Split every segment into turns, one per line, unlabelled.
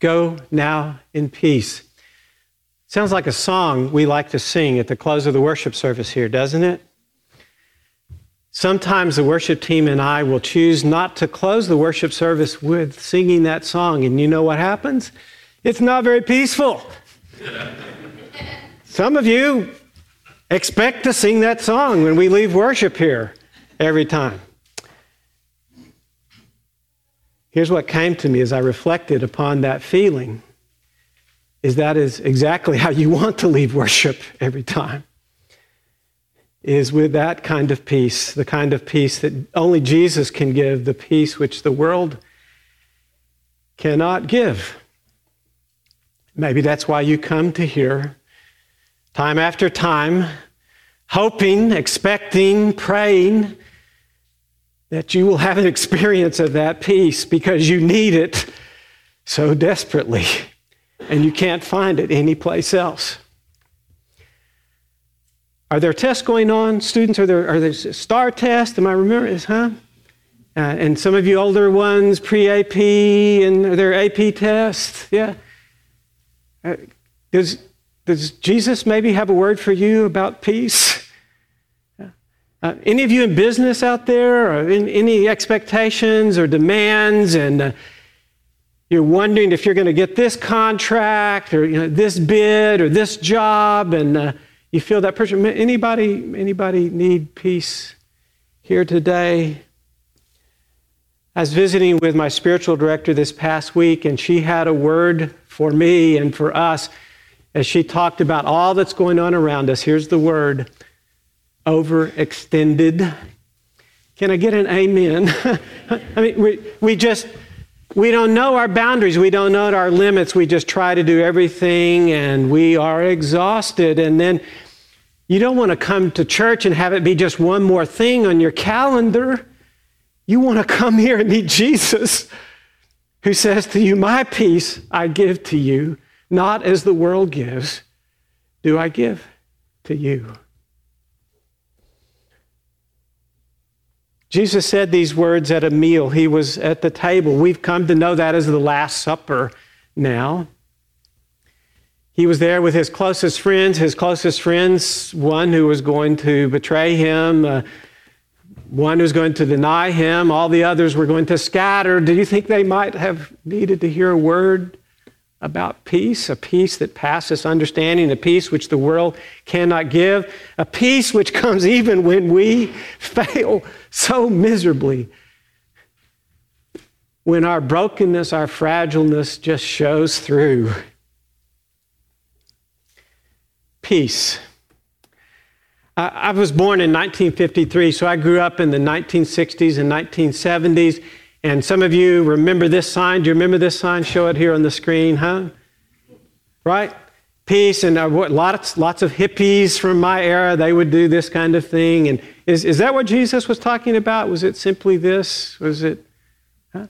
Go now in peace. Sounds like a song we like to sing at the close of the worship service here, doesn't it? Sometimes the worship team and I will choose not to close the worship service with singing that song, and you know what happens? It's not very peaceful. Some of you expect to sing that song when we leave worship here every time. Here's what came to me as I reflected upon that feeling is that is exactly how you want to leave worship every time. Is with that kind of peace, the kind of peace that only Jesus can give, the peace which the world cannot give. Maybe that's why you come to hear time after time, hoping, expecting, praying that you will have an experience of that peace because you need it so desperately and you can't find it anyplace else. Are there tests going on, students? Are there, are there STAR tests? Am I remembering this, huh? Uh, and some of you older ones, pre AP, and are there AP tests? Yeah. Uh, does, does Jesus maybe have a word for you about peace? Uh, any of you in business out there, or in, any expectations or demands, and uh, you're wondering if you're going to get this contract or you know, this bid or this job, and uh, you feel that pressure. Anybody, anybody need peace here today? I was visiting with my spiritual director this past week, and she had a word for me and for us as she talked about all that's going on around us. Here's the word overextended. Can I get an amen? I mean, we, we just, we don't know our boundaries. We don't know our limits. We just try to do everything and we are exhausted. And then you don't want to come to church and have it be just one more thing on your calendar. You want to come here and meet Jesus, who says to you, My peace I give to you, not as the world gives, do I give to you. Jesus said these words at a meal. He was at the table. We've come to know that as the Last Supper now. He was there with his closest friends, his closest friends, one who was going to betray him, uh, one was going to deny him, all the others were going to scatter. Do you think they might have needed to hear a word about peace, a peace that passes understanding, a peace which the world cannot give, a peace which comes even when we fail so miserably. When our brokenness, our fragileness just shows through. Peace. I was born in 1953, so I grew up in the 1960s and 1970s. And some of you remember this sign. Do you remember this sign? Show it here on the screen, huh? Right? Peace and uh, lots, lots of hippies from my era, they would do this kind of thing. And is, is that what Jesus was talking about? Was it simply this? Was it? Huh?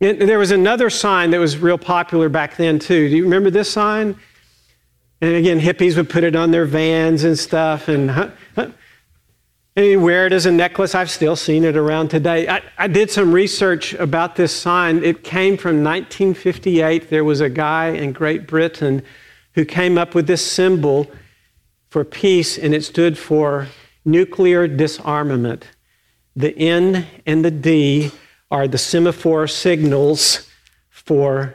There was another sign that was real popular back then, too. Do you remember this sign? And again, hippies would put it on their vans and stuff. And huh, and you wear it as a necklace. I've still seen it around today. I, I, did some research about this sign. It came from 1958. There was a guy in Great Britain who came up with this symbol for peace, and it stood for nuclear disarmament. The N and the D are the semaphore signals for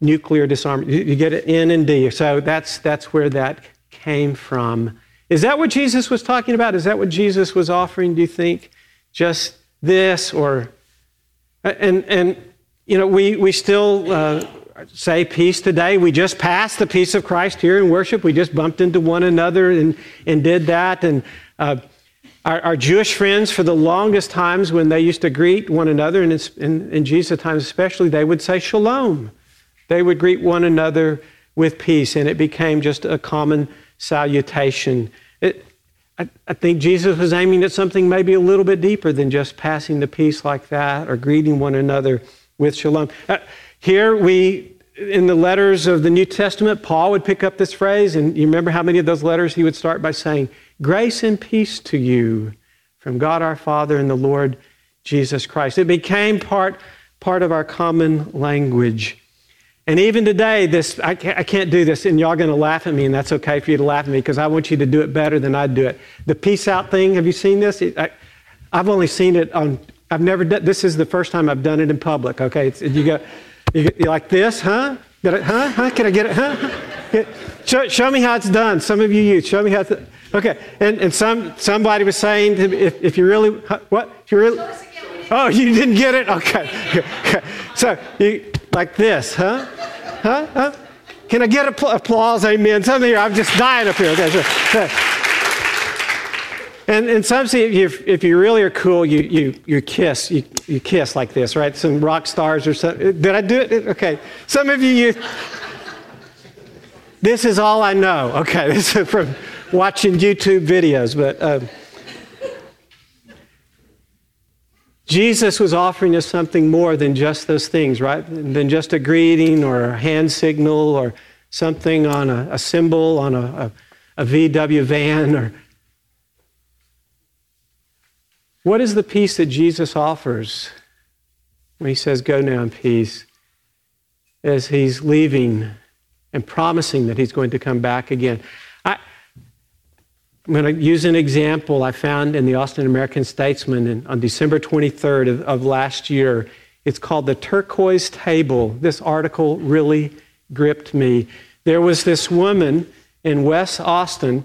nuclear disarmament. You get it N and D. So that's, that's where that came from. Is that what Jesus was talking about? Is that what Jesus was offering, do you think? Just this or. And, and you know, we, we still uh, say peace today. We just passed the peace of Christ here in worship. We just bumped into one another and, and did that. And uh, our, Jewish friends, for the longest times when they used to greet one another, and in, in Jesus' times especially, they would say shalom. They would greet one another with peace, and it became just a common salutation. I, I, think Jesus was aiming at something maybe a little bit deeper than just passing the peace like that or greeting one another with shalom. Uh, here we, in the letters of the New Testament, Paul would pick up this phrase, and you remember how many of those letters he would start by saying, Grace and peace to you from God our Father and the Lord Jesus Christ. It became part, part of our common language. And even today, this I can't, I can't do this, and y'all going to laugh at me, and that's okay for you to laugh at me because I want you to do it better than I do it. The peace out thing, have you seen this? I, have only seen it on. I've never done. This is the first time I've done it in public. Okay, it's, you go, you, you like this, huh? Get it, huh? Huh? Can I get it? Huh? Show, show, me how it's done. Some of you youth, show me how it's. Okay, and, and some somebody was saying if, if you really what if you really. Oh, you didn't get it? Okay. okay. So you like this, huh? Huh? huh? Can I get applause? Amen. Some of you, I'm just dying up here. Okay. So, so. And, and some see if, if you really are cool, you, you, you kiss, you, you kiss like this, right? Some rock stars or something. Did I do it? Okay. Some of you, you this is all I know. Okay, this is from watching YouTube videos, but um, Jesus was offering us something more than just those things, right? Than just a greeting or a hand signal or something on a, a symbol on a, a, a VW van or. What is the peace that Jesus offers when he says, Go now in peace? As he's leaving and promising that he's going to come back again. I'm going to use an example I found in the Austin American Statesman on December 23rd of, of last year. It's called The Turquoise Table. This article really gripped me. There was this woman in West Austin,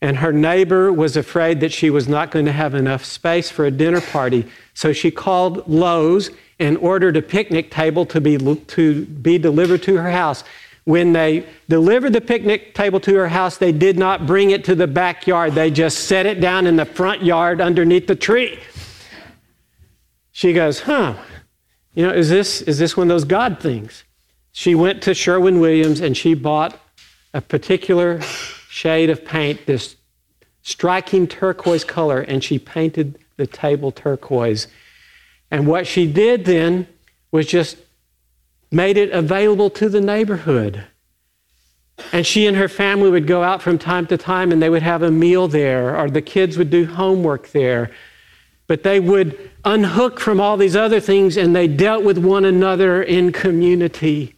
and her neighbor was afraid that she was not going to have enough space for a dinner party. So she called Lowe's and ordered a picnic table to be, to be delivered to her house. When they delivered the picnic table to her house, they did not bring it to the backyard. They just set it down in the front yard underneath the tree. She goes, huh, you know, is this, is this one of those God things? She went to Sherwin Williams and she bought a particular shade of paint, this striking turquoise color, and she painted the table turquoise. And what she did then was just made it available to the neighborhood. And she and her family would go out from time to time and they would have a meal there, or the kids would do homework there. But they would unhook from all these other things and they dealt with one another in community.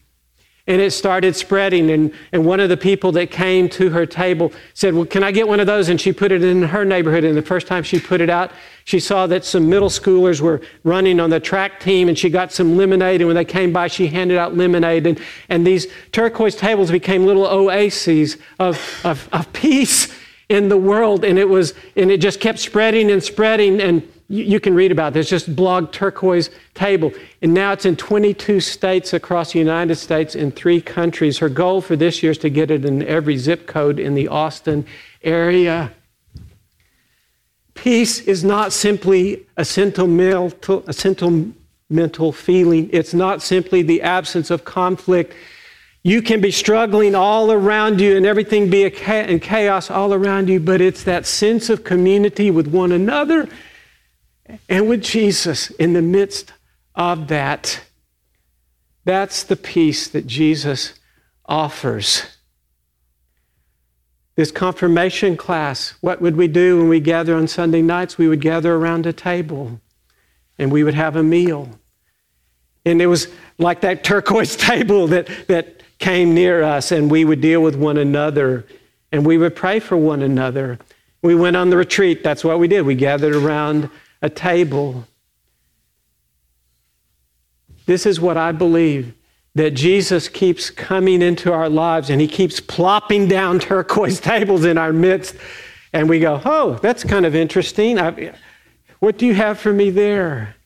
And it started spreading. And, and one of the people that came to her table said, Well, can I get one of those? And she put it in her neighborhood. And the first time she put it out, she saw that some middle schoolers were running on the track team and she got some lemonade. And when they came by, she handed out lemonade. And, and these turquoise tables became little oases of, of, of peace in the world. And it was, and it just kept spreading and spreading. And you, you can read about this, just blog turquoise table. And now it's in 22 states across the United States in three countries. Her goal for this year is to get it in every zip code in the Austin area. Peace is not simply a sentimental, a sentimental feeling. It's not simply the absence of conflict. You can be struggling all around you and everything be in chaos all around you, but it's that sense of community with one another and with Jesus in the midst of that. That's the peace that Jesus offers. This confirmation class, what would we do when we gather on Sunday nights? We would gather around a table and we would have a meal. And it was like that turquoise table that, that came near us, and we would deal with one another and we would pray for one another. We went on the retreat. That's what we did. We gathered around a table. This is what I believe that Jesus keeps coming into our lives and he keeps plopping down turquoise tables in our midst. And we go, oh, that's kind of interesting. I, what do you have for me there?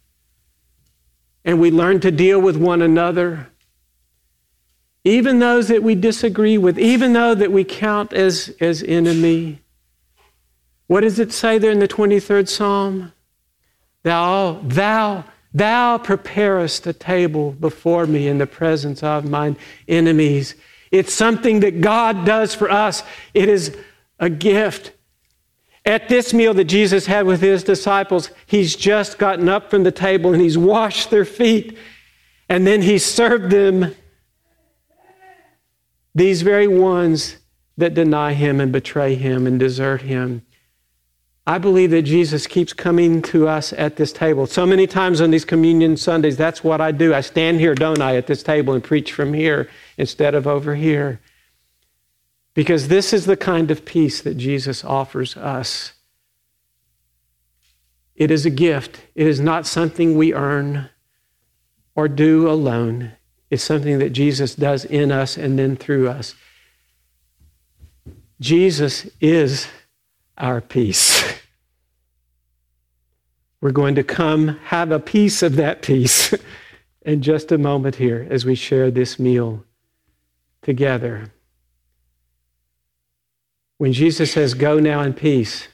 And we learn to deal with one another. Even those that we disagree with, even though that we count as, as enemy. What does it say there in the 23rd Psalm? Thou, thou, thou preparest a table before me in the presence of mine enemies. It's something that God does for us. It is a gift. At this meal that Jesus had with his disciples, he's just gotten up from the table and he's washed their feet. And then he served them, these very ones that deny him and betray him and desert him. I believe that Jesus keeps coming to us at this table. So many times on these communion Sundays, that's what I do. I stand here, don't I, at this table and preach from here instead of over here. Because this is the kind of peace that Jesus offers us. It is a gift, it is not something we earn or do alone. It's something that Jesus does in us and then through us. Jesus is our peace. We're going to come have a piece of that peace in just a moment here as we share this meal together. When Jesus says, Go now in peace,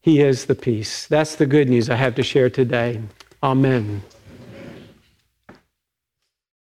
He is the peace. That's the good news I have to share today. Amen.